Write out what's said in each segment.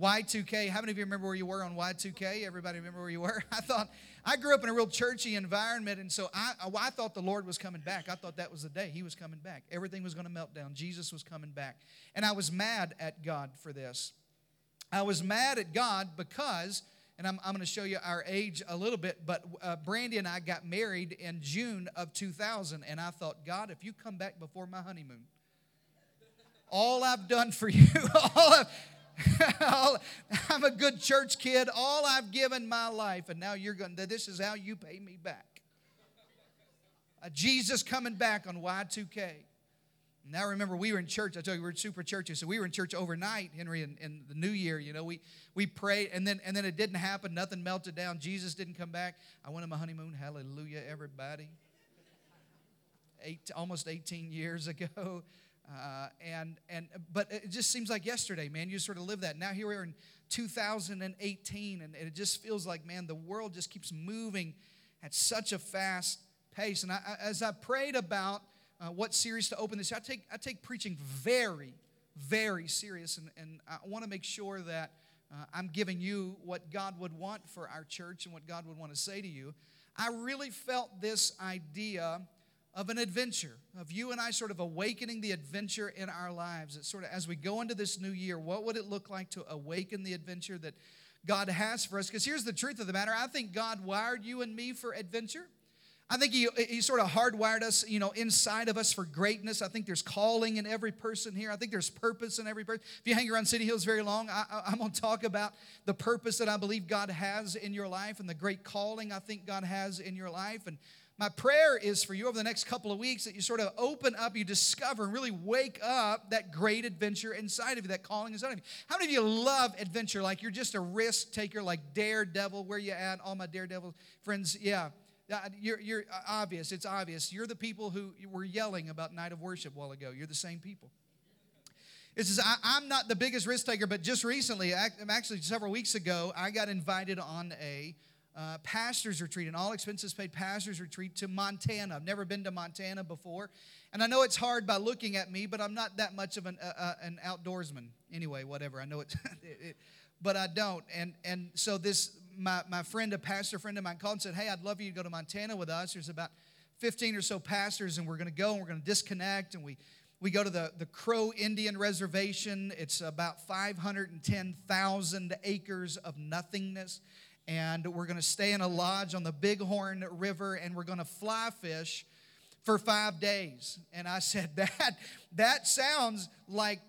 Y2K. How many of you remember where you were on Y2K? Everybody remember where you were? I thought, I grew up in a real churchy environment, and so I, I thought the Lord was coming back. I thought that was the day He was coming back. Everything was going to melt down. Jesus was coming back. And I was mad at God for this. I was mad at God because, and I'm, I'm going to show you our age a little bit, but uh, Brandy and I got married in June of 2000, and I thought, God, if you come back before my honeymoon, all I've done for you, all I've, I'm a good church kid. All I've given my life, and now you're going. This is how you pay me back. Jesus coming back on Y2K. Now remember, we were in church. I told you we were super churchy, so we were in church overnight, Henry, in, in, the New Year. You know, we we prayed, and then and then it didn't happen. Nothing melted down. Jesus didn't come back. I went on my honeymoon. Hallelujah, everybody. Eight, almost 18 years ago. Uh, and and but it just seems like yesterday, man. You sort of live that. Now here we are in 2018, and it just feels like, man, the world just keeps moving at such a fast pace. And I, as I prayed about uh, what series to open this, I take I take preaching very, very serious, and, and I want to make sure that uh, I'm giving you what God would want for our church and what God would want to say to you. I really felt this idea of an adventure, of you and I sort of awakening the adventure in our lives. It's sort of as we go into this new year, what would it look like to awaken the adventure that God has for us? Because here's the truth of the matter I think God wired you and me for adventure. I think he, he sort of hardwired us, you know, inside of us for greatness. I think there's calling in every person here. I think there's purpose in every person. If you hang around City Hills very long, I, I'm going to talk about the purpose that I believe God has in your life and the great calling I think God has in your life. And my prayer is for you over the next couple of weeks that you sort of open up, you discover, and really wake up that great adventure inside of you, that calling inside of you. How many of you love adventure? Like you're just a risk taker, like daredevil. Where you at? All my daredevil friends, yeah. You're, you're uh, obvious. It's obvious. You're the people who were yelling about night of worship a while ago. You're the same people. It says, I, am not the biggest risk taker, but just recently, actually several weeks ago, I got invited on a uh, pastor's retreat, an all expenses paid pastor's retreat to Montana. I've never been to Montana before. And I know it's hard by looking at me, but I'm not that much of an, uh, uh an outdoorsman. Anyway, whatever. I know it, it, but I don't. And, and so this, my, my friend, a pastor friend of mine called and said, Hey, I'd love you to go to Montana with us. There's about 15 or so pastors, and we're going to go and we're going to disconnect. And we, we go to the, the Crow Indian Reservation. It's about 510,000 acres of nothingness and we're going to stay in a lodge on the Bighorn River and we're going to fly fish for five days. And I said, That, that sounds like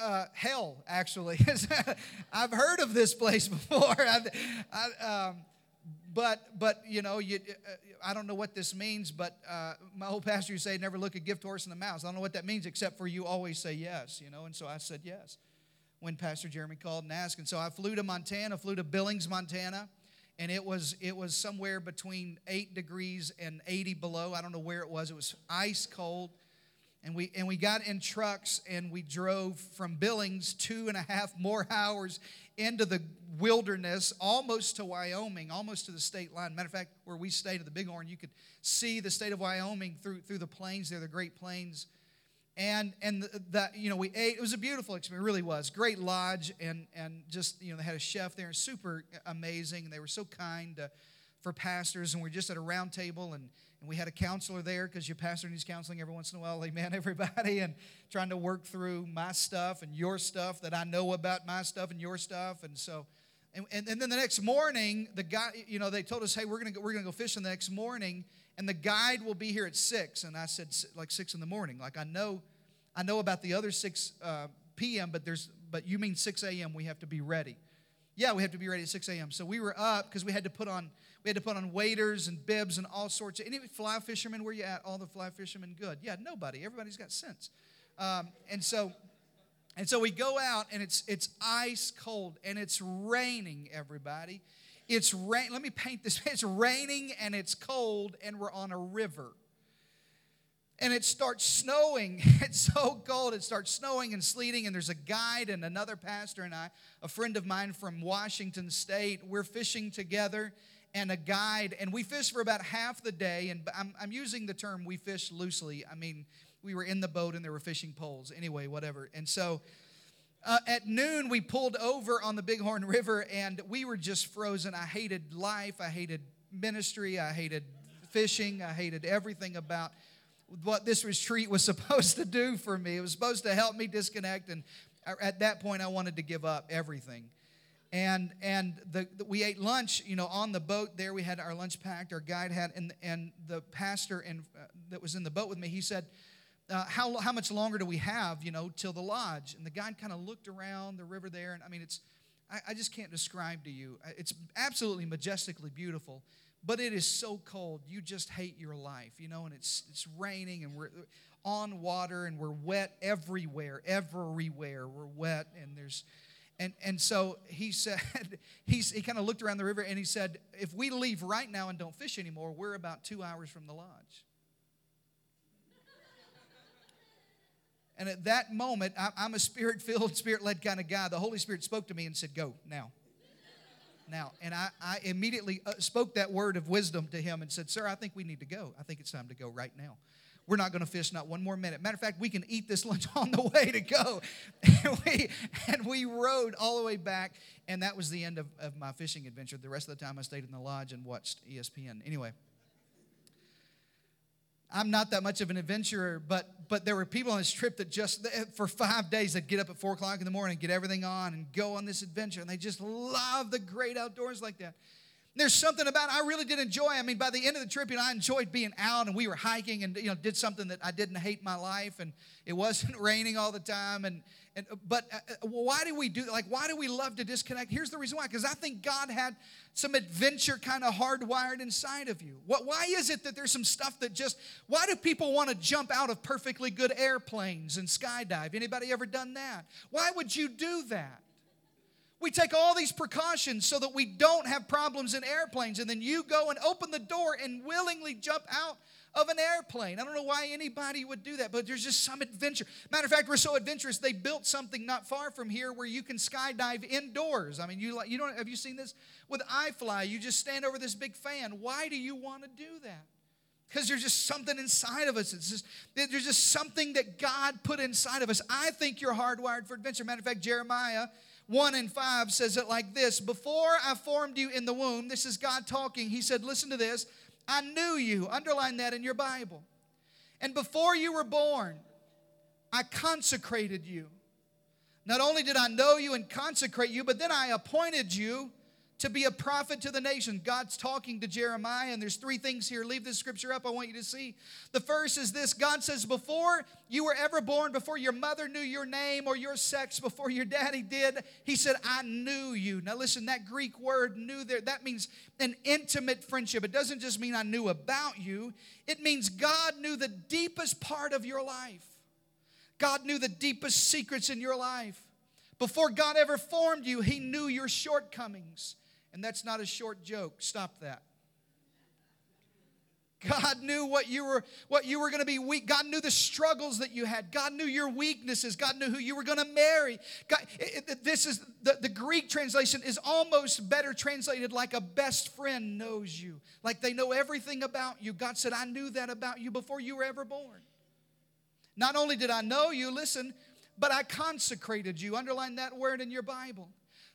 uh, hell, actually. I've heard of this place before. I, um, but, but you know, you, uh, I don't know what this means, but uh, my old pastor used to say, never look a gift horse in the mouth. I don't know what that means except for you always say yes, you know, and so I said yes when Pastor Jeremy called and asked. And so I flew to Montana, flew to Billings, Montana, and it was it was somewhere between eight degrees and 80 below. I don't know where it was. It was ice cold. And we and we got in trucks and we drove from Billings two and a half more hours into the wilderness, almost to Wyoming, almost to the state line. Matter of fact, where we stayed at the Bighorn, you could see the state of Wyoming through through the plains there, the Great Plains and and that you know we ate. It was a beautiful experience. It really was. Great lodge and and just you know they had a chef there super amazing. And they were so kind uh, for pastors. And we are just at a round table and and we had a counselor there because your pastor needs counseling every once in a while. Amen everybody. And trying to work through my stuff and your stuff that i know about my stuff and your stuff. And so and, and, and then the next morning the guy you know they told us hey we're gonna go, we're gonna go fishing the next morning and the guide will be here at six. And I said, like six in the morning. Like I know, I know about the other six uh, p.m., but there's, but you mean six a.m. We have to be ready. Yeah, we have to be ready at 6 a.m. So we were up because we had to put on we had to put on waders and bibs and all sorts of any fly fishermen. Where you at? All the fly fishermen good. Yeah, nobody. Everybody's got sense. Um, and so and so we go out and it's it's ice cold and it's raining. Everybody, it's rain. Let me paint this. It's raining and it's cold and we're on a river. And it starts snowing. It's so cold. It starts snowing and sleeting. And there's a guide and another pastor and I, a friend of mine from Washington State. We're fishing together and a guide. And we fish for about half the day. And I'm, I'm using the term we fish loosely. I mean, we were in the boat and there were fishing poles. Anyway, whatever. And so uh, at noon, we pulled over on the Bighorn River and we were just frozen. I hated life. I hated ministry. I hated fishing. I hated everything about what this retreat was supposed to do for me. It was supposed to help me disconnect. And at that point, I wanted to give up everything. And, and the, the, we ate lunch, you know, on the boat there. We had our lunch packed, our guide had, and, and the pastor and, uh, that was in the boat with me, he said, uh, how, how much longer do we have, you know, till the lodge? And the guide kind of looked around the river there, and I mean, it's, I, I just can't describe to you. It's absolutely majestically beautiful, but it is so cold. You just hate your life, you know, and it's, it's raining, and we're on water, and we're wet everywhere, everywhere. We're wet, and there's, and, and so he said, he's, he kind of looked around the river and he said, if we leave right now and don't fish anymore, we're about two hours from the lodge. And at that moment, I'm a spirit filled, spirit led kind of guy. The Holy Spirit spoke to me and said, Go now. Now. And I, I immediately uh, spoke that word of wisdom to him and said, Sir, I think we need to go. I think it's time to go right now. We're not going to fish not one more minute. Matter of fact, we can eat this lunch on the way to go. And we, and we rode all the way back. And that was the end of, of my fishing adventure. The rest of the time, I stayed in the lodge and watched ESPN. Anyway. I'm not that much of an adventurer, but but there were people on this trip that just eh, for five days they'd get up at four o'clock in the morning, get everything on, and go on this adventure, and they just love the great outdoors like that. There's something about I really did enjoy. I mean, by the end of the trip, you know, I enjoyed being out, and we were hiking, and you know, did something that I didn't hate my life, and it wasn't raining all the time, and and but uh, uh why do we do like why do we love to disconnect? Here's the reason why: because I think God had some adventure kind of hardwired inside of you? What, why is it that there's some stuff that just, why do people want to jump out of perfectly good airplanes and skydive? Anybody ever done that? Why would you do that? We take all these precautions so that we don't have problems in airplanes, and then you go and open the door and willingly jump out of an airplane. I don't know why anybody would do that, but there's just some adventure. Matter of fact, we're so adventurous, they built something not far from here where you can skydive indoors. I mean, you like you don't have you seen this with iFly? You just stand over this big fan. Why do you want to do that? Because there's just something inside of us. It's just there's just something that God put inside of us. I think you're hardwired for adventure. Matter of fact, Jeremiah 1 and 5 says it like this Before I formed you in the womb, this is God talking. He said, Listen to this. I knew you. Underline that in your Bible. And before you were born, I consecrated you. Not only did I know you and consecrate you, but then I appointed you to be a prophet to the nation. God's talking to Jeremiah, and there's three things here. Leave this scripture up, I want you to see. The first is this God says, Before you were ever born, before your mother knew your name or your sex, before your daddy did, He said, I knew you. Now listen, that Greek word knew there, that means an intimate friendship. It doesn't just mean I knew about you, it means God knew the deepest part of your life. God knew the deepest secrets in your life. Before God ever formed you, He knew your shortcomings. And that's not a short joke. Stop that. God knew what you were what you were going to be weak. God knew the struggles that you had. God knew your weaknesses. God knew who you were going to marry. God, it, it, this is the, the Greek translation is almost better translated like a best friend knows you. Like they know everything about you. God said, "I knew that about you before you were ever born." Not only did I know you, listen, but I consecrated you. Underline that word in your Bible.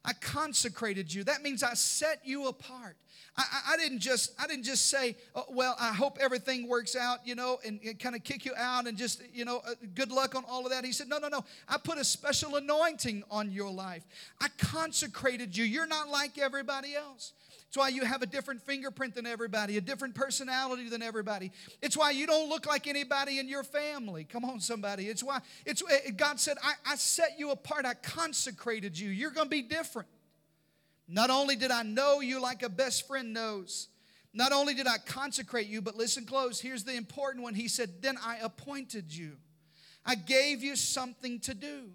I consecrated you. That means I set you apart. I, I, I didn't just I didn't just say, oh, well, I hope everything works out, you know, and, and kind of kick you out and just, you know, uh, good luck on all of that. He said, no, no, no. I put a special anointing on your life. I consecrated you. You're not like everybody else. It's why you have a different fingerprint than everybody, a different personality than everybody. It's why you don't look like anybody in your family. Come on, somebody. It's why it's eh, God said, I, I set you apart, I consecrated you. You're gonna be different. Not only did I know you like a best friend knows, not only did I consecrate you, but listen close. Here's the important one. He said, Then I appointed you. I gave you something to do.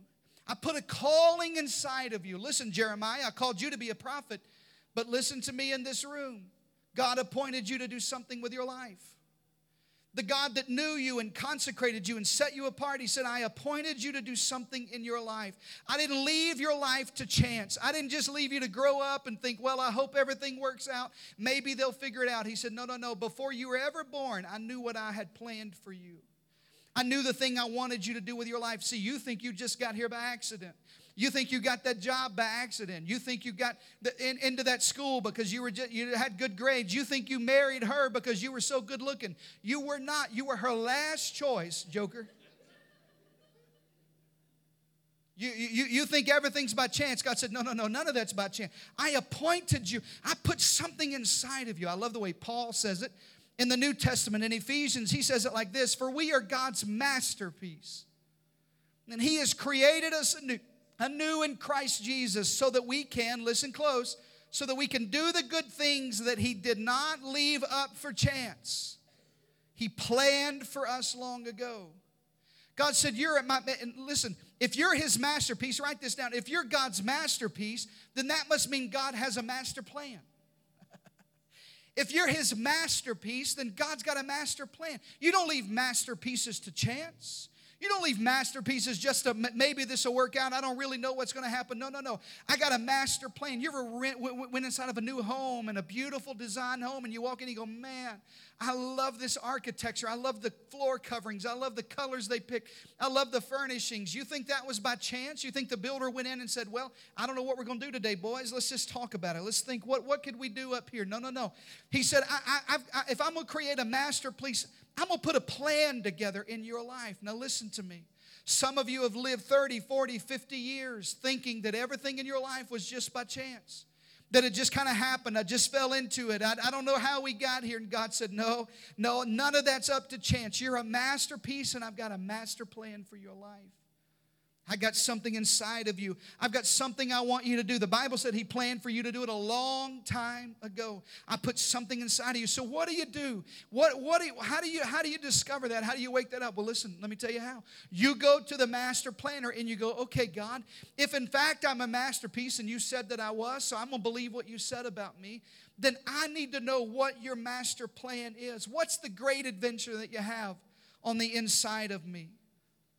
I put a calling inside of you. Listen, Jeremiah, I called you to be a prophet. But listen to me in this room God appointed you to do something with your life. The God that knew you and consecrated you and set you apart, He said, I appointed you to do something in your life. I didn't leave your life to chance. I didn't just leave you to grow up and think, well, I hope everything works out. Maybe they'll figure it out. He said, No, no, no. Before you were ever born, I knew what I had planned for you. I knew the thing I wanted you to do with your life. See, you think you just got here by accident. You think you got that job by accident. You think you got the, in, into that school because you were just, you had good grades. You think you married her because you were so good looking. You were not. You were her last choice, Joker. You, you, you think everything's by chance. God said, No, no, no, none of that's by chance. I appointed you. I put something inside of you. I love the way Paul says it in the New Testament. In Ephesians, he says it like this For we are God's masterpiece. And he has created us anew, anew in Christ Jesus so that we can, listen close, so that we can do the good things that he did not leave up for chance. He planned for us long ago. God said, You're at my, and listen, if you're his masterpiece, write this down. If you're God's masterpiece, then that must mean God has a master plan. if you're his masterpiece, then God's got a master plan. You don't leave masterpieces to chance. You don't leave masterpieces just to maybe this will work out. I don't really know what's going to happen. No, no, no. I got a master plan. You ever rent, went inside of a new home and a beautiful design home, and you walk in and you go, man, I love this architecture. I love the floor coverings. I love the colors they pick. I love the furnishings. You think that was by chance? You think the builder went in and said, well, I don't know what we're going to do today, boys. Let's just talk about it. Let's think, what, what could we do up here? No, no, no. He said, I, I, I, if I'm going to create a masterpiece, I'm going to put a plan together in your life. Now, listen to me. Some of you have lived 30, 40, 50 years thinking that everything in your life was just by chance, that it just kind of happened. I just fell into it. I, I don't know how we got here. And God said, No, no, none of that's up to chance. You're a masterpiece, and I've got a master plan for your life. I got something inside of you. I've got something I want you to do. The Bible said He planned for you to do it a long time ago. I put something inside of you. So what do you do? What, what do you, how, do you, how do you discover that? How do you wake that up? Well, listen, let me tell you how. You go to the master planner and you go, okay, God, if in fact I'm a masterpiece and you said that I was, so I'm to believe what you said about me, then I need to know what your master plan is. What's the great adventure that you have on the inside of me?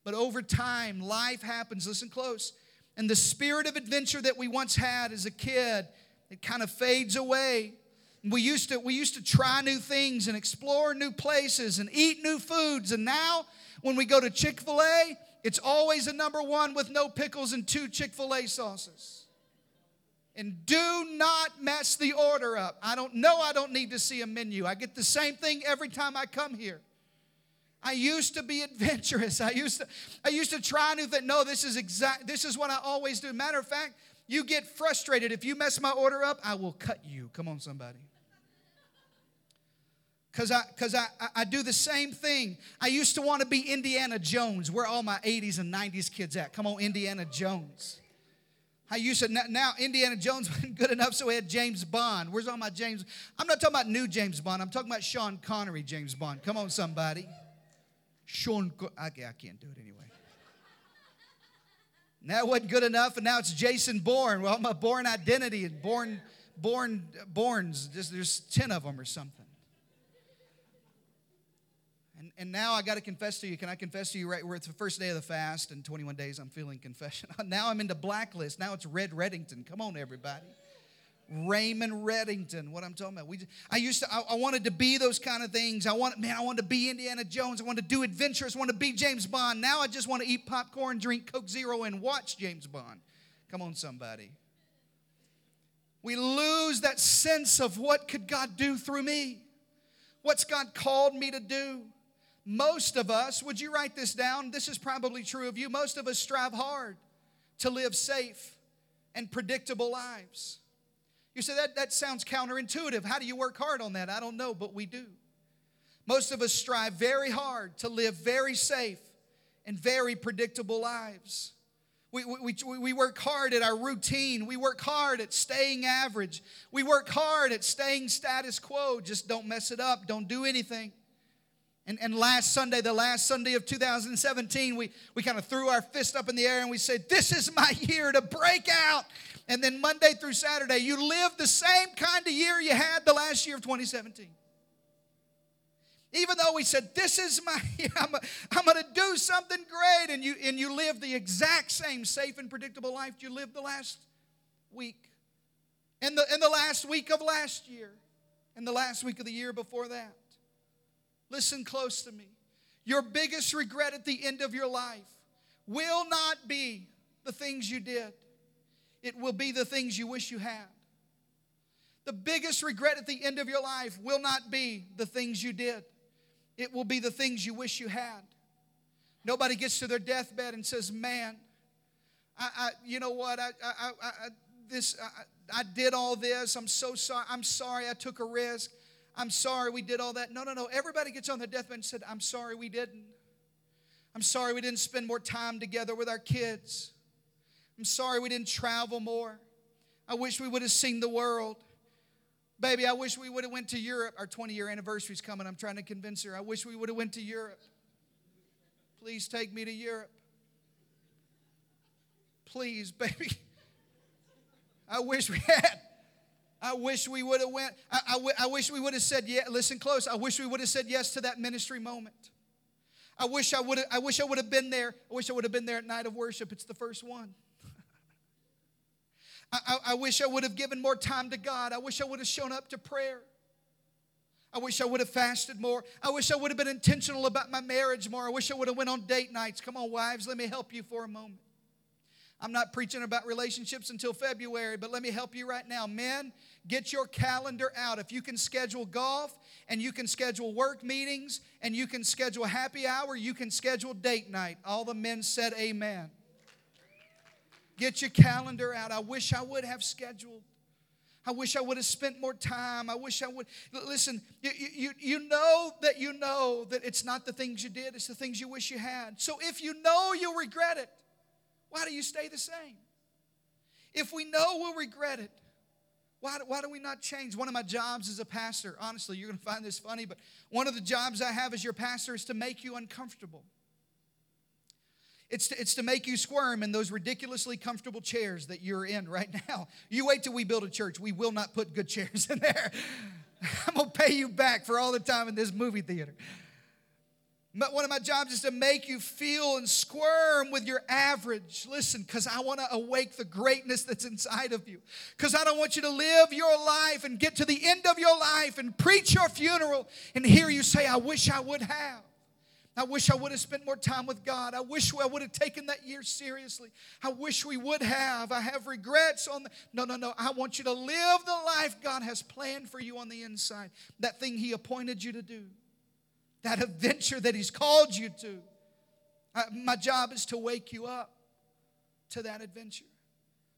But over time, life happens. Listen close. And the spirit of adventure that we once had as a kid, it kind of fades away. We used to we used to try new things and explore new places and eat new foods. And now when we go to Chick-fil-A, it's always a number 1 with no pickles and two Chick-fil-A sauces. And do not mess the order up. I don't know I don't need to see a menu. I get the same thing every time I come here. I used to be adventurous. I used to, I used to try new things. No, this is exact. This is what I always do. Matter of fact, you get frustrated if you mess my order up. I will cut you. Come on, somebody. Cause I, cause I, I do the same thing. I used to want to be Indiana Jones. Where all my 80s and 90s kids at? Come on, Indiana Jones. I used to now Indiana Jones wasn't good enough, so we had James Bond. Where's all my James? I'm not talking about new James Bond. I'm talking about Sean Connery James Bond. Come on, somebody. Sean, I, I can't do it anyway. that wasn't good enough, and now it's Jason Bourne. Well, my Bourne identity and Bourne, Bourne, Bournes. There's, there's ten of them or something. And, and now I got to confess to you. Can I confess to you right? We're the first day of the fast, and 21 days I'm feeling confession. now I'm into blacklist. Now it's Red Reddington. Come on, everybody. Raymond Reddington, what I'm talking about. We, I used to, I, I, wanted to be those kind of things. I want, man, I wanted to be Indiana Jones. I wanted to do adventures. I wanted to be James Bond. Now I just want to eat popcorn, drink Coke Zero, and watch James Bond. Come on, somebody. We lose that sense of what could God do through me? What's God called me to do? Most of us, would you write this down? This is probably true of you. Most of us strive hard to live safe and predictable lives. You say that, that sounds counterintuitive. How do you work hard on that? I don't know, but we do. Most of us strive very hard to live very safe and very predictable lives. We, we, we work hard at our routine. We work hard at staying average. We work hard at staying status quo. Just don't mess it up. Don't do anything. And, and last Sunday, the last Sunday of 2017, we, we kind of threw our fist up in the air and we said, This is my year to break out and then Monday through Saturday, you live the same kind of year you had the last year of 2017. Even though we said, This is my year, I'm, I'm going to do something great, and you, and you live the exact same safe and predictable life you lived the last week, in the, in the last week of last year, in the last week of the year before that. Listen close to me. Your biggest regret at the end of your life will not be the things you did. It will be the things you wish you had. The biggest regret at the end of your life will not be the things you did, it will be the things you wish you had. Nobody gets to their deathbed and says, Man, I, I you know what? I, I, I, this, I, I did all this. I'm so sorry. I'm sorry I took a risk. I'm sorry we did all that. No, no, no. Everybody gets on the deathbed and said, I'm sorry we didn't. I'm sorry we didn't spend more time together with our kids. I'm sorry we didn't travel more. I wish we would have seen the world. Baby, I wish we would have went to Europe. Our 20 year anniversary is coming. I'm trying to convince her. I wish we would have went to Europe. Please take me to Europe. Please, baby. I wish we had. I wish we would have went. I, I, wish we would have said, yeah, listen close. I wish we would have said yes to that ministry moment. I wish I would have, I wish I would have been there. I wish I would have been there at night of worship. It's the first one. I, I, I wish I would have given more time to God. I wish I would have shown up to prayer. I wish I would have fasted more. I wish I would have been intentional about my marriage more. I wish I would have went on date nights. Come on, wives, let me help you for a moment. I'm not preaching about relationships until February, but let me help you right now. Men, get your calendar out. If you can schedule golf and you can schedule work meetings and you can schedule happy hour, you can schedule date night. All the men said amen. Get your calendar out. I wish I would have scheduled. I wish I would have spent more time. I wish I would. Listen, you, you, you know that you know that it's not the things you did, it's the things you wish you had. So if you know you'll regret it, why do you stay the same? If we know we'll regret it, why, why do we not change? One of my jobs as a pastor, honestly, you're going to find this funny, but one of the jobs I have as your pastor is to make you uncomfortable. It's to, it's to make you squirm in those ridiculously comfortable chairs that you're in right now. You wait till we build a church. We will not put good chairs in there. I'm going to pay you back for all the time in this movie theater. One of my jobs is to make you feel and squirm with your average. Listen, because I want to awake the greatness that's inside of you. Because I don't want you to live your life and get to the end of your life and preach your funeral and hear you say, I wish I would have. I wish I would have spent more time with God. I wish I would have taken that year seriously. I wish we would have. I have regrets on the. No, no, no. I want you to live the life God has planned for you on the inside. That thing He appointed you to do, that adventure that He's called you to. Uh, my job is to wake you up to that adventure.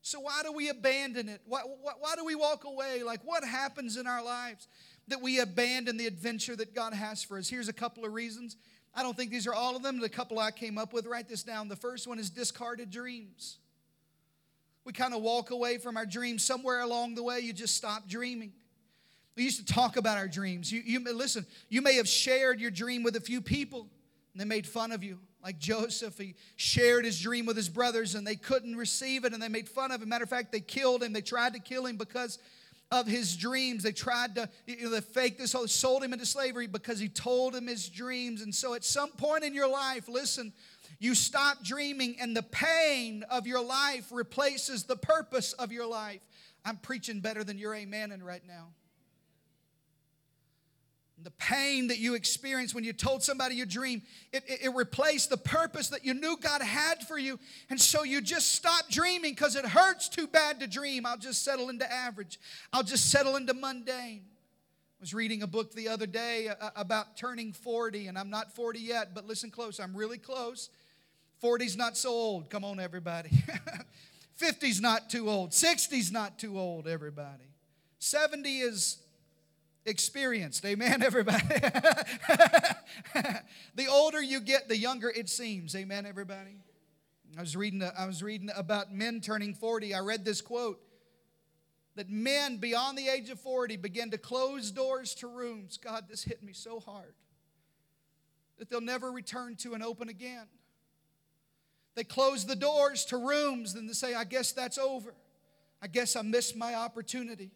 So, why do we abandon it? Why, why, why do we walk away? Like, what happens in our lives that we abandon the adventure that God has for us? Here's a couple of reasons. I don't think these are all of them. The couple I came up with, write this down. The first one is discarded dreams. We kind of walk away from our dreams. Somewhere along the way, you just stop dreaming. We used to talk about our dreams. You, you listen, you may have shared your dream with a few people and they made fun of you. Like Joseph, he shared his dream with his brothers and they couldn't receive it and they made fun of him. Matter of fact, they killed him. They tried to kill him because of his dreams. They tried to you know, they fake this whole, sold him into slavery because he told him his dreams. And so at some point in your life, listen, you stop dreaming and the pain of your life replaces the purpose of your life. I'm preaching better than you're amening right now the pain that you experienced when you told somebody your dream, it, it, it, replaced the purpose that you knew God had for you. And so you just stop dreaming because it hurts too bad to dream. I'll just settle into average, I'll just settle into mundane. I was reading a book the other day uh, about turning 40, and I'm not 40 yet, but listen close, I'm really close. 40's not so old. Come on, everybody. 50's not too old. 60's not too old, everybody. 70 is experienced. Amen, everybody. the older you get, the younger it seems. Amen, everybody. I was reading. I was reading about men turning 40. I read this quote that men beyond the age of 40 begin to close doors to rooms. God, this hit me so hard that they'll never return to and open again. They close the doors to rooms and they say, I guess that's over. I guess I missed my opportunity.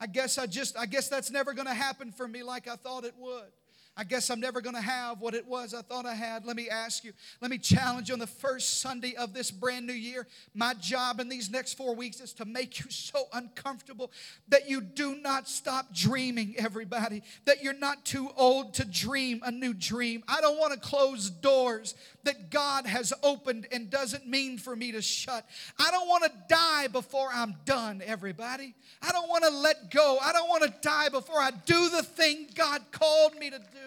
I guess I just, I guess that's never going to happen for me like I thought it would. I guess I'm never going to have what it was I thought I had. Let me ask you, let me challenge you on the first Sunday of this brand new year. My job in these next four weeks is to make you so uncomfortable that you do not stop dreaming, everybody, that you're not too old to dream a new dream. I don't want to close doors that God has opened and doesn't mean for me to shut. I don't want to die before I'm done, everybody. I don't want to let go. I don't want to die before I do the thing God called me to do.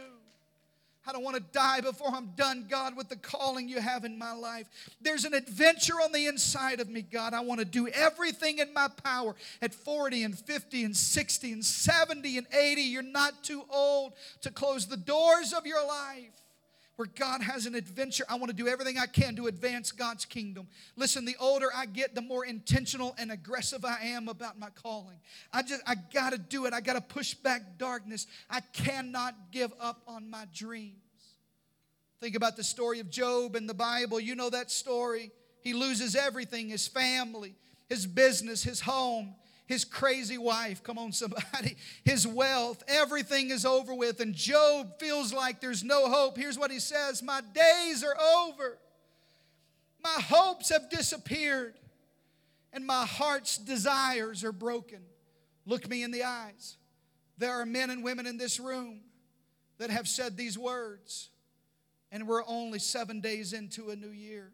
I don't want to die before I'm done, God, with the calling you have in my life. There's an adventure on the inside of me, God. I want to do everything in my power at 40 and 50 and 60 and 70 and 80. You're not too old to close the doors of your life where God has an adventure. I want to do everything I can to advance God's kingdom. Listen, the older I get, the more intentional and aggressive I am about my calling. I just I got to do it. I got to push back darkness. I cannot give up on my dreams. Think about the story of Job in the Bible. You know that story. He loses everything, his family, his business, his home his crazy wife, come on, somebody, his wealth, everything is over with. And Job feels like there's no hope. Here's what he says My days are over, my hopes have disappeared, and my heart's desires are broken. Look me in the eyes. There are men and women in this room that have said these words, and we're only seven days into a new year.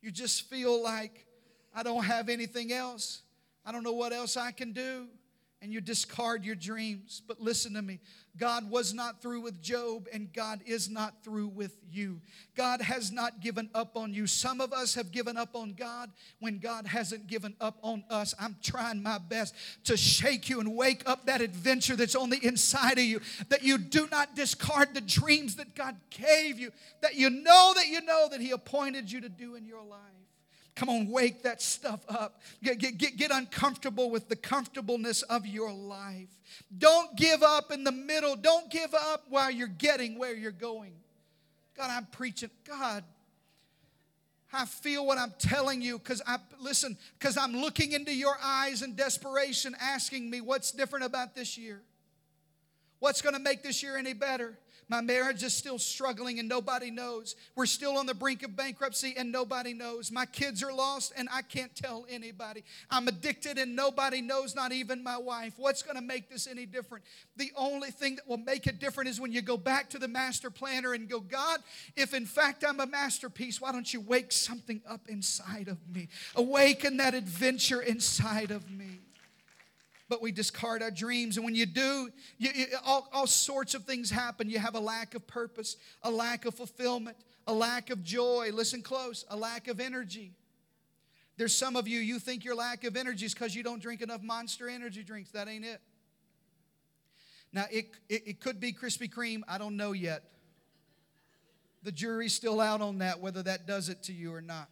You just feel like I don't have anything else. I don't know what else I can do. And you discard your dreams. But listen to me God was not through with Job, and God is not through with you. God has not given up on you. Some of us have given up on God when God hasn't given up on us. I'm trying my best to shake you and wake up that adventure that's on the inside of you, that you do not discard the dreams that God gave you, that you know that you know that He appointed you to do in your life. Come on, wake that stuff up. Get, get, get, get uncomfortable with the comfortableness of your life. Don't give up in the middle. Don't give up while you're getting where you're going. God, I'm preaching. God, I feel what I'm telling you because I listen, because I'm looking into your eyes in desperation, asking me what's different about this year. What's going to make this year any better? My marriage is still struggling and nobody knows. We're still on the brink of bankruptcy and nobody knows. My kids are lost and I can't tell anybody. I'm addicted and nobody knows, not even my wife. What's going to make this any different? The only thing that will make it different is when you go back to the master planner and go, God, if in fact I'm a masterpiece, why don't you wake something up inside of me? Awaken that adventure inside of me but we discard our dreams. And when you do, you, you, all, all sorts of things happen. You have a lack of purpose, a lack of fulfillment, a lack of joy. Listen close, a lack of energy. There's some of you, you think your lack of energy is because you don't drink enough monster energy drinks. That ain't it. Now, it, it, it could be Krispy Kreme. I don't know yet. The jury's still out on that, whether that does it to you or not.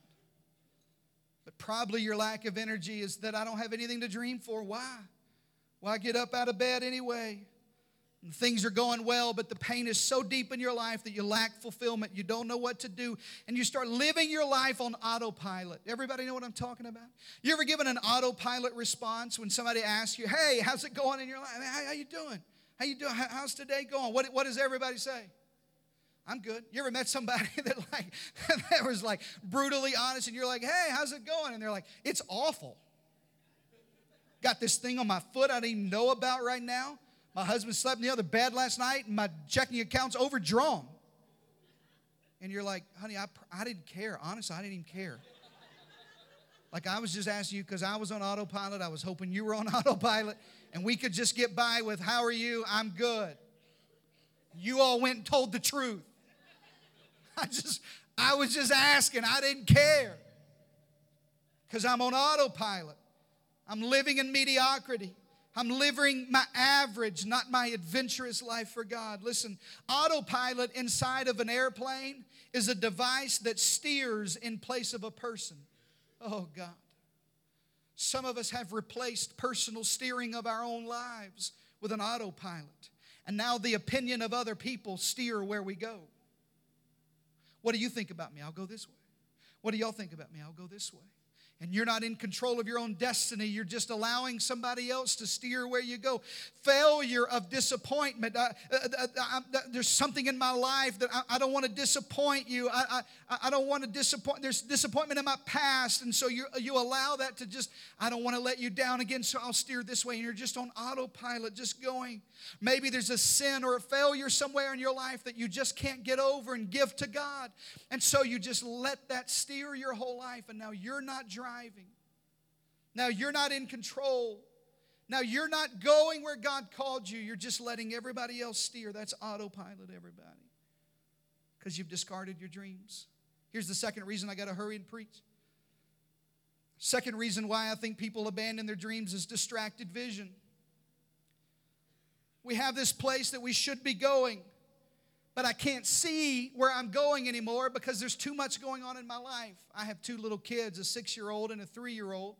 But probably your lack of energy is that I don't have anything to dream for. Why? Why get up out of bed anyway? And things are going well, but the pain is so deep in your life that you lack fulfillment. You don't know what to do, and you start living your life on autopilot. Everybody know what I'm talking about? You ever given an autopilot response when somebody asks you, "Hey, how's it going in your life? How, how you doing? How you doing? How's today going?" What, what does everybody say? I'm good. You ever met somebody that like that was like brutally honest, and you're like, "Hey, how's it going?" And they're like, "It's awful." Got this thing on my foot I didn't even know about right now. My husband slept in the other bed last night and my checking account's overdrawn. And you're like, honey, I, I didn't care. Honestly, I didn't even care. Like I was just asking you because I was on autopilot. I was hoping you were on autopilot and we could just get by with, how are you? I'm good. You all went and told the truth. I just, I was just asking. I didn't care because I'm on autopilot. I'm living in mediocrity. I'm living my average, not my adventurous life for God. Listen, autopilot inside of an airplane is a device that steers in place of a person. Oh, God. Some of us have replaced personal steering of our own lives with an autopilot. And now the opinion of other people steer where we go. What do you think about me? I'll go this way. What do y'all think about me? I'll go this way. And you're not in control of your own destiny. You're just allowing somebody else to steer where you go. Failure of disappointment. Uh, uh, uh, uh, uh there's something in my life that I, I don't want to disappoint you. I, I, I don't want to disappoint. There's disappointment in my past, and so you, you allow that to just, I don't want to let you down again, so I'll steer this way. And you're just on autopilot, just going. Maybe there's a sin or a failure somewhere in your life that you just can't get over and give to God. And so you just let that steer your whole life, and now you're not driving. Now you're not in control. Now you're not going where God called you. You're just letting everybody else steer. That's autopilot, everybody. Because you've discarded your dreams. Here's the second reason I got to hurry and preach. Second reason why I think people abandon their dreams is distracted vision. We have this place that we should be going but I can't see where I'm going anymore because there's too much going on in my life. I have two little kids, a six year old and a three year old.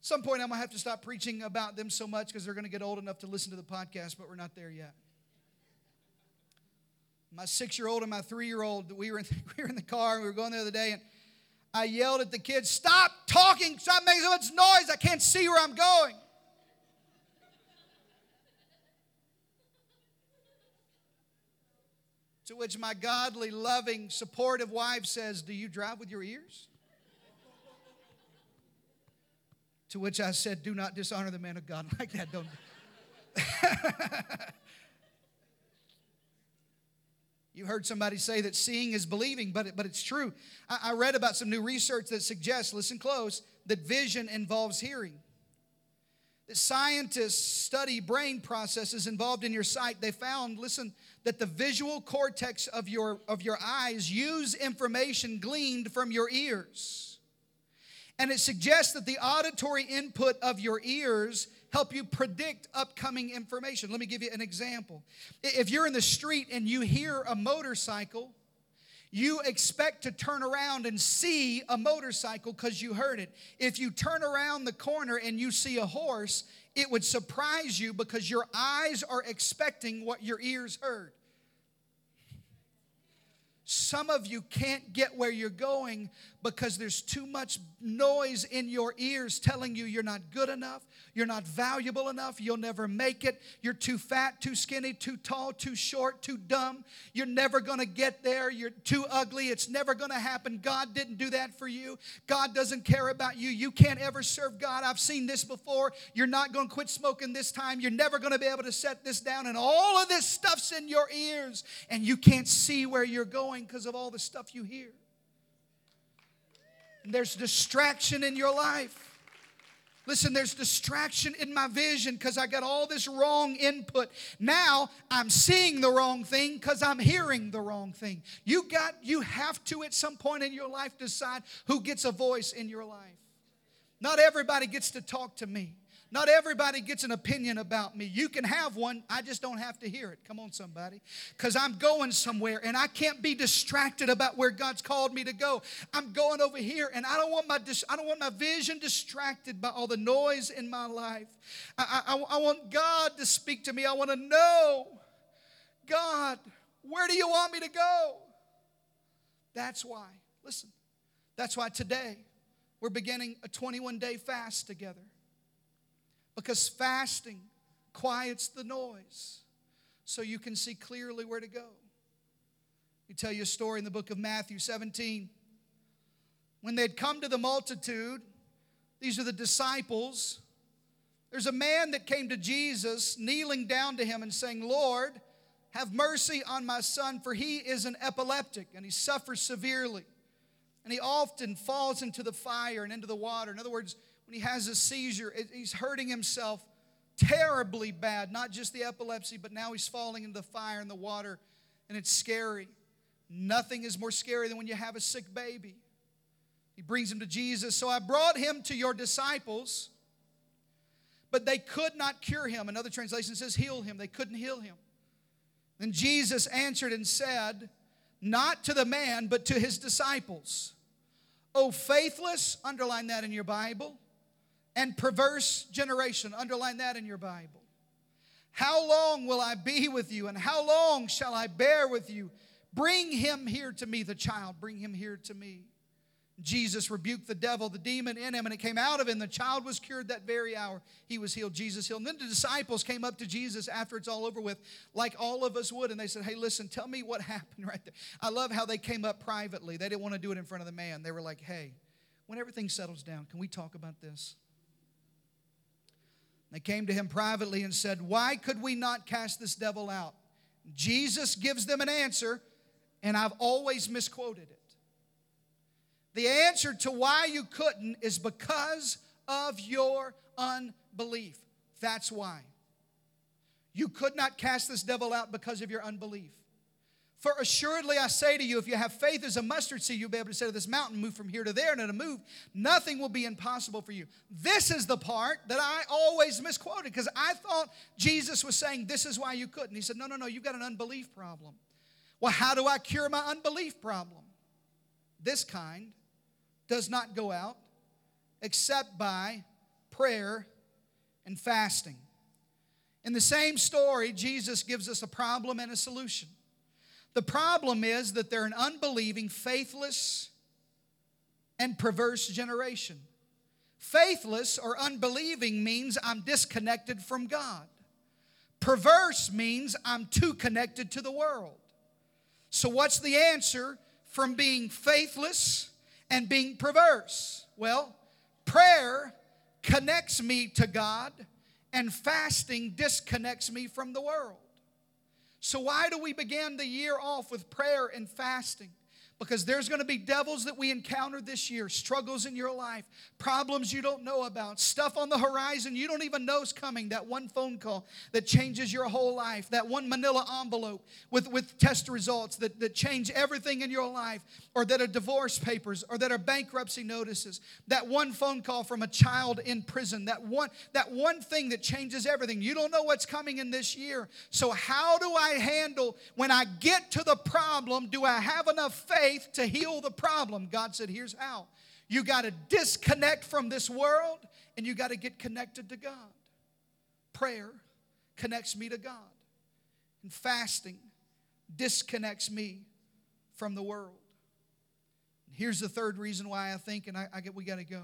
Some point I'm gonna have to stop preaching about them so much because they're gonna get old enough to listen to the podcast, but we're not there yet. My six year old and my three year old, we were, in, we were in the car, we were going the other day, and I yelled at the kids, Stop talking, stop making so much noise, I can't see where I'm going. To which my godly, loving, supportive wife says, Do you drive with your ears? to which I said, Do not dishonor the man of God like that. Don't. You heard somebody say that seeing is believing, but, it, but it's true. I, I read about some new research that suggests, listen close, that vision involves hearing. That scientists study brain processes involved in your sight. They found, listen, that the visual cortex of your, of your eyes use information gleaned from your ears. And it suggests that the auditory input of your ears help you predict upcoming information. Let me give you an example. If you're in the street and you hear a motorcycle, you expect to turn around and see a motorcycle because you heard it. If you turn around the corner and you see a horse, it would surprise you because your eyes are expecting what your ears heard. Some of you can't get where you're going because there's too much noise in your ears telling you you're not good enough, you're not valuable enough, you'll never make it, you're too fat, too skinny, too tall, too short, too dumb, you're never gonna get there, you're too ugly, it's never gonna happen. God didn't do that for you. God doesn't care about you. You can't ever serve God. I've seen this before. You're not gonna quit smoking this time. You're never gonna be able to set this down. And all of this stuff's in your ears, and you can't see where you're going because of all the stuff you hear. And There's distraction in your life. Listen, there's distraction in my vision because I got all this wrong input. Now I'm seeing the wrong thing because I'm hearing the wrong thing. You got you have to at some point in your life decide who gets a voice in your life. Not everybody gets to talk to me. Not everybody gets an opinion about me. You can have one, I just don't have to hear it. Come on, somebody. Because I'm going somewhere and I can't be distracted about where God's called me to go. I'm going over here and I don't want my, I don't want my vision distracted by all the noise in my life. I, I, I want God to speak to me. I want to know, God, where do you want me to go? That's why, listen, that's why today we're beginning a 21 day fast together because fasting quiets the noise so you can see clearly where to go. You tell you a story in the book of Matthew 17. When they'd come to the multitude, these are the disciples. There's a man that came to Jesus, kneeling down to him and saying, Lord, have mercy on my son, for he is an epileptic and he suffers severely. And he often falls into the fire and into the water. In other words, when he has a seizure, he's hurting himself terribly bad. Not just the epilepsy, but now he's falling into the fire and the water, and it's scary. Nothing is more scary than when you have a sick baby. He brings him to Jesus. So I brought him to your disciples, but they could not cure him. Another translation says, heal him. They couldn't heal him. Then Jesus answered and said, Not to the man, but to his disciples. Oh, faithless, underline that in your Bible and perverse generation. Underline that in your Bible. How long will I be with you, and how long shall I bear with you? Bring him here to me, the child. Bring him here to me. Jesus rebuked the devil, the demon in him, and it came out of him. The child was cured that very hour. He was healed. Jesus healed. And then the disciples came up to Jesus after it's all over with, like all of us would, and they said, Hey, listen, tell me what happened right there. I love how they came up privately. They didn't want to do it in front of the man. They were like, Hey, when everything settles down, can we talk about this? They came to him privately and said, Why could we not cast this devil out? Jesus gives them an answer, and I've always misquoted it. The answer to why you couldn't is because of your unbelief. That's why. You could not cast this devil out because of your unbelief. For assuredly I say to you, if you have faith as a mustard seed, you'll be able to say to this mountain, move from here to there, and it'll move. Nothing will be impossible for you. This is the part that I always misquoted because I thought Jesus was saying, This is why you couldn't. He said, No, no, no, you've got an unbelief problem. Well, how do I cure my unbelief problem? This kind does not go out except by prayer and fasting. In the same story, Jesus gives us a problem and a solution. The problem is that they're an unbelieving, faithless, and perverse generation. Faithless or unbelieving means I'm disconnected from God. Perverse means I'm too connected to the world. So, what's the answer from being faithless and being perverse? Well, prayer connects me to God, and fasting disconnects me from the world. So, why do we begin the year off with prayer and fasting? Because there's going to be devils that we encounter this year, struggles in your life, problems you don't know about, stuff on the horizon you don't even know is coming. That one phone call that changes your whole life, that one manila envelope with, with test results that, that change everything in your life, or that are divorce papers, or that are bankruptcy notices, that one phone call from a child in prison, that one, that one thing that changes everything. You don't know what's coming in this year. So, how do I handle when I get to the problem? Do I have enough faith? Faith to heal the problem. God said, Here's how. You got to disconnect from this world and you got to get connected to God. Prayer connects me to God, and fasting disconnects me from the world. Here's the third reason why I think, and I, I get we got to go.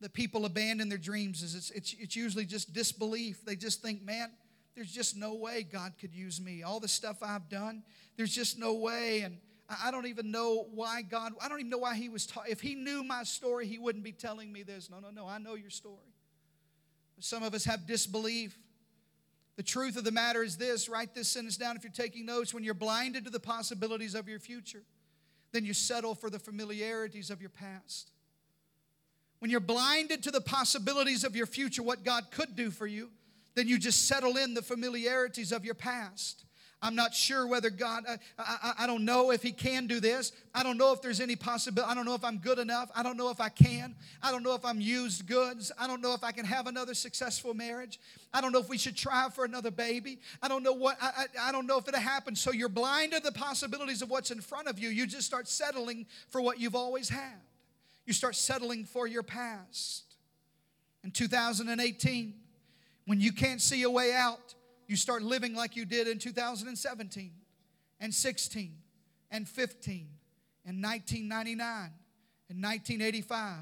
That people abandon their dreams is it's, it's, it's usually just disbelief. They just think, man, there's just no way God could use me. All the stuff I've done, there's just no way. And I don't even know why God, I don't even know why He was, ta- if He knew my story, He wouldn't be telling me this. No, no, no, I know your story. Some of us have disbelief. The truth of the matter is this write this sentence down if you're taking notes. When you're blinded to the possibilities of your future, then you settle for the familiarities of your past. When you're blinded to the possibilities of your future, what God could do for you, then you just settle in the familiarities of your past. I'm not sure whether God, I, I, I, don't know if He can do this. I don't know if there's any possibility. I don't know if I'm good enough. I don't know if I can. I don't know if I'm used goods. I don't know if I can have another successful marriage. I don't know if we should try for another baby. I don't know what, I, I, I don't know if it'll happen. So you're blind to the possibilities of what's in front of you. You just start settling for what you've always had. You start settling for your past. In 2018, when you can't see a way out, you start living like you did in 2017 and 16 and 15 and 1999 and 1985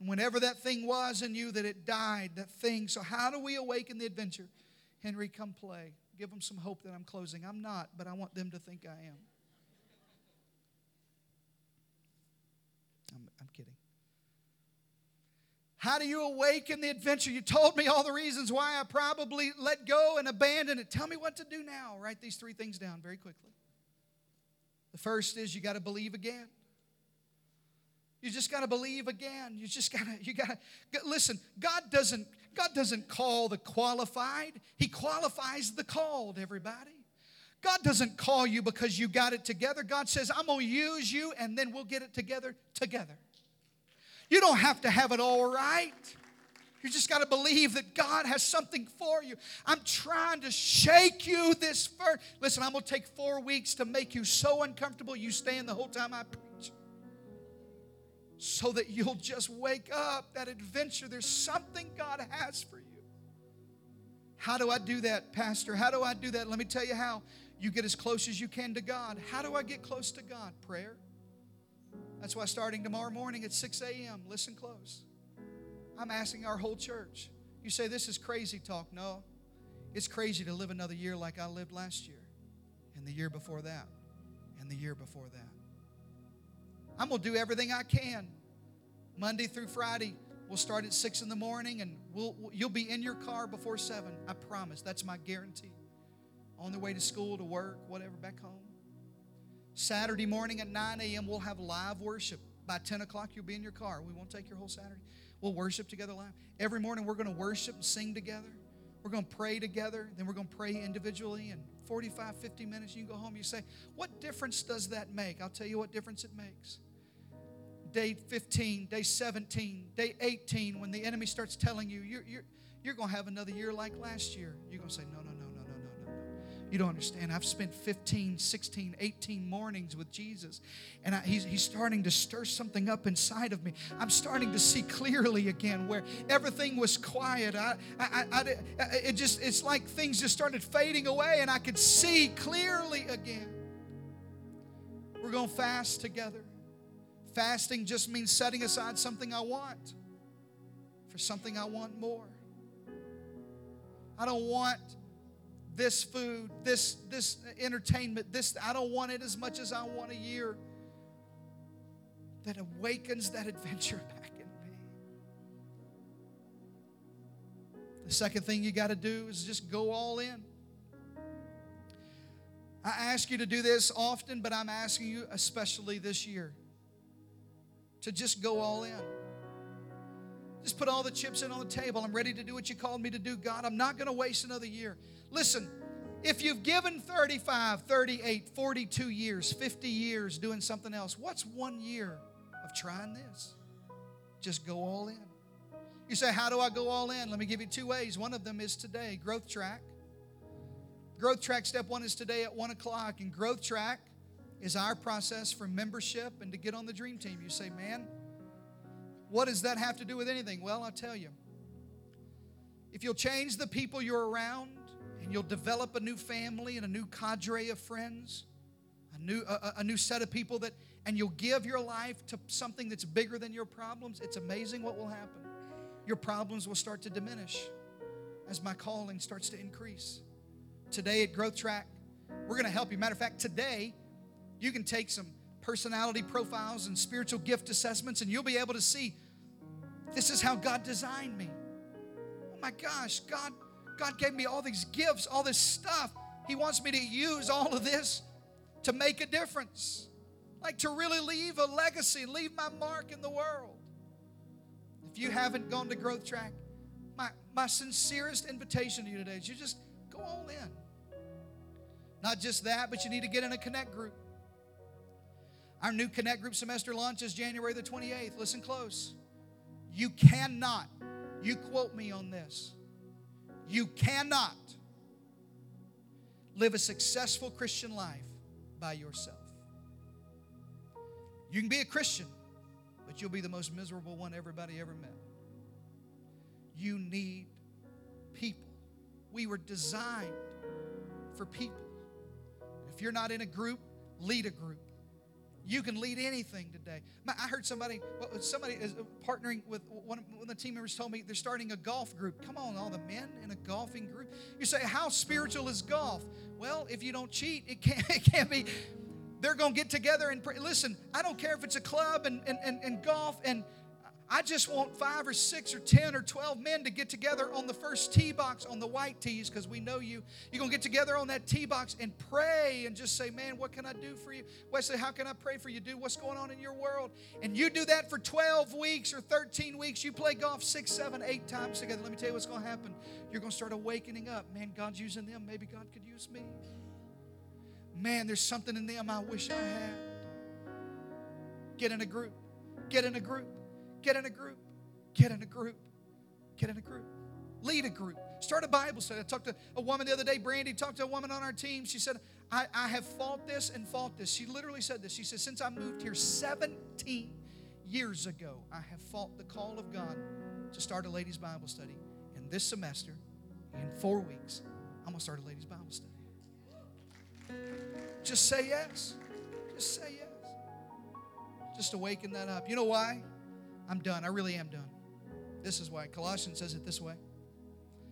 and whenever that thing was in you that it died that thing so how do we awaken the adventure? Henry come play. Give them some hope that i'm closing. I'm not but i want them to think i am. I'm, I'm kidding how do you awaken the adventure? You told me all the reasons why I probably let go and abandon it. Tell me what to do now. Write these three things down very quickly. The first is you got to believe again. You just got to believe again. You just got to you got to listen. God doesn't God doesn't call the qualified. He qualifies the called, everybody. God doesn't call you because you got it together. God says, "I'm going to use you and then we'll get it together together." You don't have to have it all right. You just got to believe that God has something for you. I'm trying to shake you this first. Listen, I'm going to take four weeks to make you so uncomfortable you stand the whole time I preach. So that you'll just wake up that adventure. There's something God has for you. How do I do that, Pastor? How do I do that? Let me tell you how. You get as close as you can to God. How do I get close to God? Prayer That's why starting tomorrow morning at 6 a.m., listen close. I'm asking our whole church. You say this is crazy talk. No, it's crazy to live another year like I lived last year, and the year before that, and the year before that. I'm going to do everything I can. Monday through Friday, we'll start at 6 in the morning, and we'll, you'll be in your car before 7. I promise. That's my guarantee. On the way to school, to work, whatever, back home. Saturday morning at 9 a.m., we'll have live worship. By 10 o'clock, you'll be in your car. We won't take your whole Saturday. We'll worship together live. Every morning, we're going to worship and sing together. We're going to pray together. Then we're going to pray individually. And 45, 50 minutes, you can go home. You say, What difference does that make? I'll tell you what difference it makes. Day 15, day 17, day 18, when the enemy starts telling you, You're, you're, you're going to have another year like last year, you're going to say, No, no, no. You don't understand. I've spent 15, 16, 18 mornings with Jesus, and I, he's, he's starting to stir something up inside of me. I'm starting to see clearly again where everything was quiet. I, I, I, it just, it's like things just started fading away, and I could see clearly again. We're going to fast together. Fasting just means setting aside something I want for something I want more. I don't want this food, this, this entertainment, this, I don't want it as much as I want a year. That awakens that adventure back in me. The second thing you got to do is just go all in. I ask you to do this often, but I'm asking you especially this year to just go all in. Just put all the chips in on the table. I'm ready to do what you called me to do, God. I'm not going to waste another year. Listen, if you've given 35, 38, 42 years, 50 years doing something else, what's one year of trying this? Just go all in. You say, How do I go all in? Let me give you two ways. One of them is today Growth Track. Growth Track step one is today at 1 o'clock, and Growth Track is our process for membership and to get on the dream team. You say, Man, what does that have to do with anything? Well, I'll tell you. If you'll change the people you're around, and you'll develop a new family and a new cadre of friends, a new, a, a new set of people that, and you'll give your life to something that's bigger than your problems, it's amazing what will happen. Your problems will start to diminish as my calling starts to increase. Today at Growth Track, we're going to help you. Matter of fact, today, you can take some personality profiles and spiritual gift assessments, and you'll be able to see this is how God designed me. Oh my gosh, God God gave me all these gifts, all this stuff. He wants me to use all of this to make a difference, like to really leave a legacy, leave my mark in the world. If you haven't gone to Growth Track, my, my sincerest invitation to you today is you just go all in. Not just that, but you need to get in a connect group. Our new connect group semester launches January the 28th. Listen close. You cannot, you quote me on this, you cannot live a successful Christian life by yourself. You can be a Christian, but you'll be the most miserable one everybody ever met. You need people. We were designed for people. If you're not in a group, lead a group. You can lead anything today. I heard somebody, somebody is partnering with one of the team members told me they're starting a golf group. Come on, all the men in a golfing group. You say, how spiritual is golf? Well, if you don't cheat, it can't, it can't be. They're going to get together and pray. Listen, I don't care if it's a club and, and, and, and golf and I just want five or six or 10 or 12 men to get together on the first tee box on the white tees because we know you. You're going to get together on that tee box and pray and just say, Man, what can I do for you? Wesley, how can I pray for you? Do what's going on in your world? And you do that for 12 weeks or 13 weeks. You play golf six, seven, eight times together. Let me tell you what's going to happen. You're going to start awakening up. Man, God's using them. Maybe God could use me. Man, there's something in them I wish I had. Get in a group. Get in a group. Get in a group. Get in a group. Get in a group. Lead a group. Start a Bible study. I talked to a woman the other day, Brandy, talked to a woman on our team. She said, I, I have fought this and fought this. She literally said this. She said, Since I moved here 17 years ago, I have fought the call of God to start a ladies' Bible study. And this semester, in four weeks, I'm going to start a ladies' Bible study. Just say yes. Just say yes. Just to that up. You know why? I'm done. I really am done. This is why. Colossians says it this way.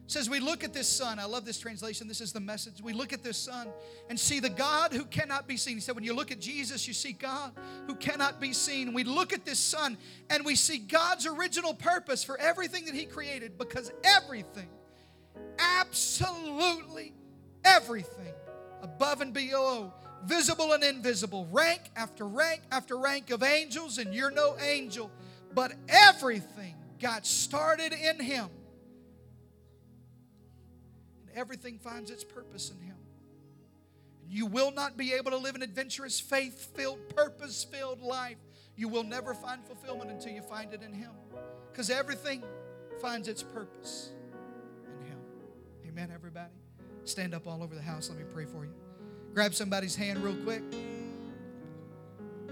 It says we look at this Son. I love this translation. This is the message. We look at this Son and see the God who cannot be seen. He said, when you look at Jesus, you see God who cannot be seen. We look at this Son and we see God's original purpose for everything that He created because everything, absolutely everything, above and below, visible and invisible, rank after rank after rank of angels, and you're no angel, but everything got started in Him And everything finds its purpose in Him. You will not be able to live an adventurous, faith filled, purpose filled life. You will never find fulfillment until you find it in Him. Because everything finds its purpose in Him. Amen, everybody? Stand up all over the house. Let me pray for you. Grab somebody's hand real quick.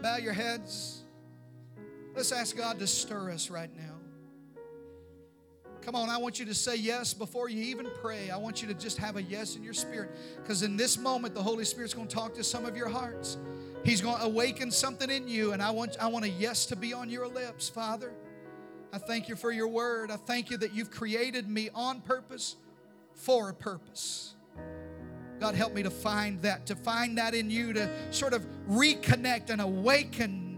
Bow your heads. Let's ask God to stir us right now. Come on, I want you to say yes before you even pray. I want you to just have a yes in your spirit. Because in this moment, the Holy Spirit's going to talk to some of your hearts. He's going to awaken something in you, and I want, I want a yes to be on your lips, Father. I thank you for your word. I thank you that you've created me on purpose for a purpose. God, help me to find that, to find that in you, to sort of reconnect and awaken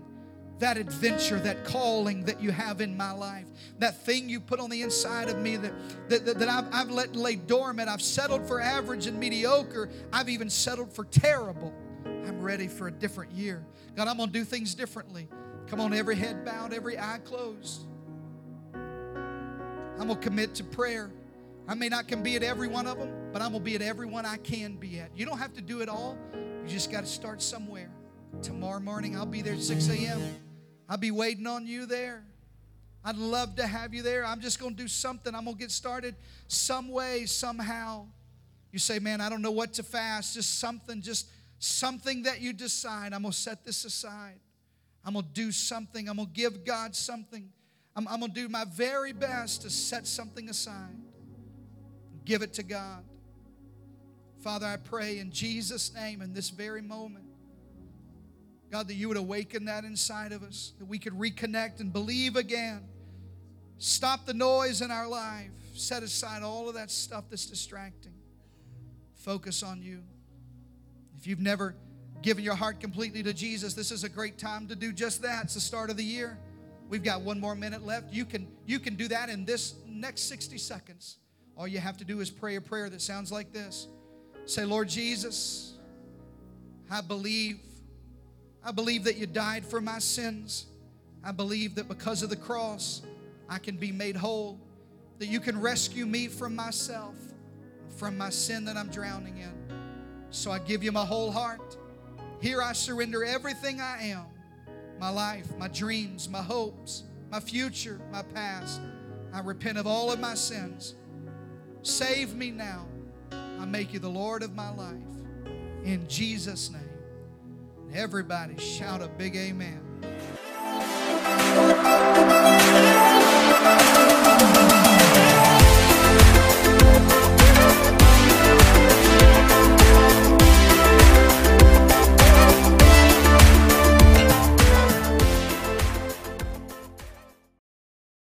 that adventure, that calling that you have in my life, that thing you put on the inside of me that, that, that, that I've, I've let lay dormant. I've settled for average and mediocre. I've even settled for terrible. I'm ready for a different year. God, I'm going to do things differently. Come on, every head bowed, every eye closed. I'm going to commit to prayer. I may not can be at every one of them, but I'm going to be at every one I can be at. You don't have to do it all. You just got to start somewhere. Tomorrow morning, I'll be there at 6 a.m. I'll be waiting on you there. I'd love to have you there. I'm just going to do something. I'm going to get started some way, somehow. You say, man, I don't know what to fast. Just something, just something that you decide. I'm going to set this aside. I'm going to do something. I'm going to give God something. I'm, I'm going to do my very best to set something aside. Give it to God. Father, I pray in Jesus' name in this very moment God, that you would awaken that inside of us, that we could reconnect and believe again. Stop the noise in our life. Set aside all of that stuff that's distracting. Focus on you. If you've never given your heart completely to Jesus, this is a great time to do just that. It's the start of the year. We've got one more minute left. You can, you can do that in this next 60 seconds. All you have to do is pray a prayer that sounds like this Say, Lord Jesus, I believe I believe that you died for my sins. I believe that because of the cross, I can be made whole, that you can rescue me from myself, from my sin that I'm drowning in. So I give you my whole heart. Here I surrender everything I am my life, my dreams, my hopes, my future, my past. I repent of all of my sins. Save me now. I make you the Lord of my life. In Jesus' name. Everybody shout a big amen.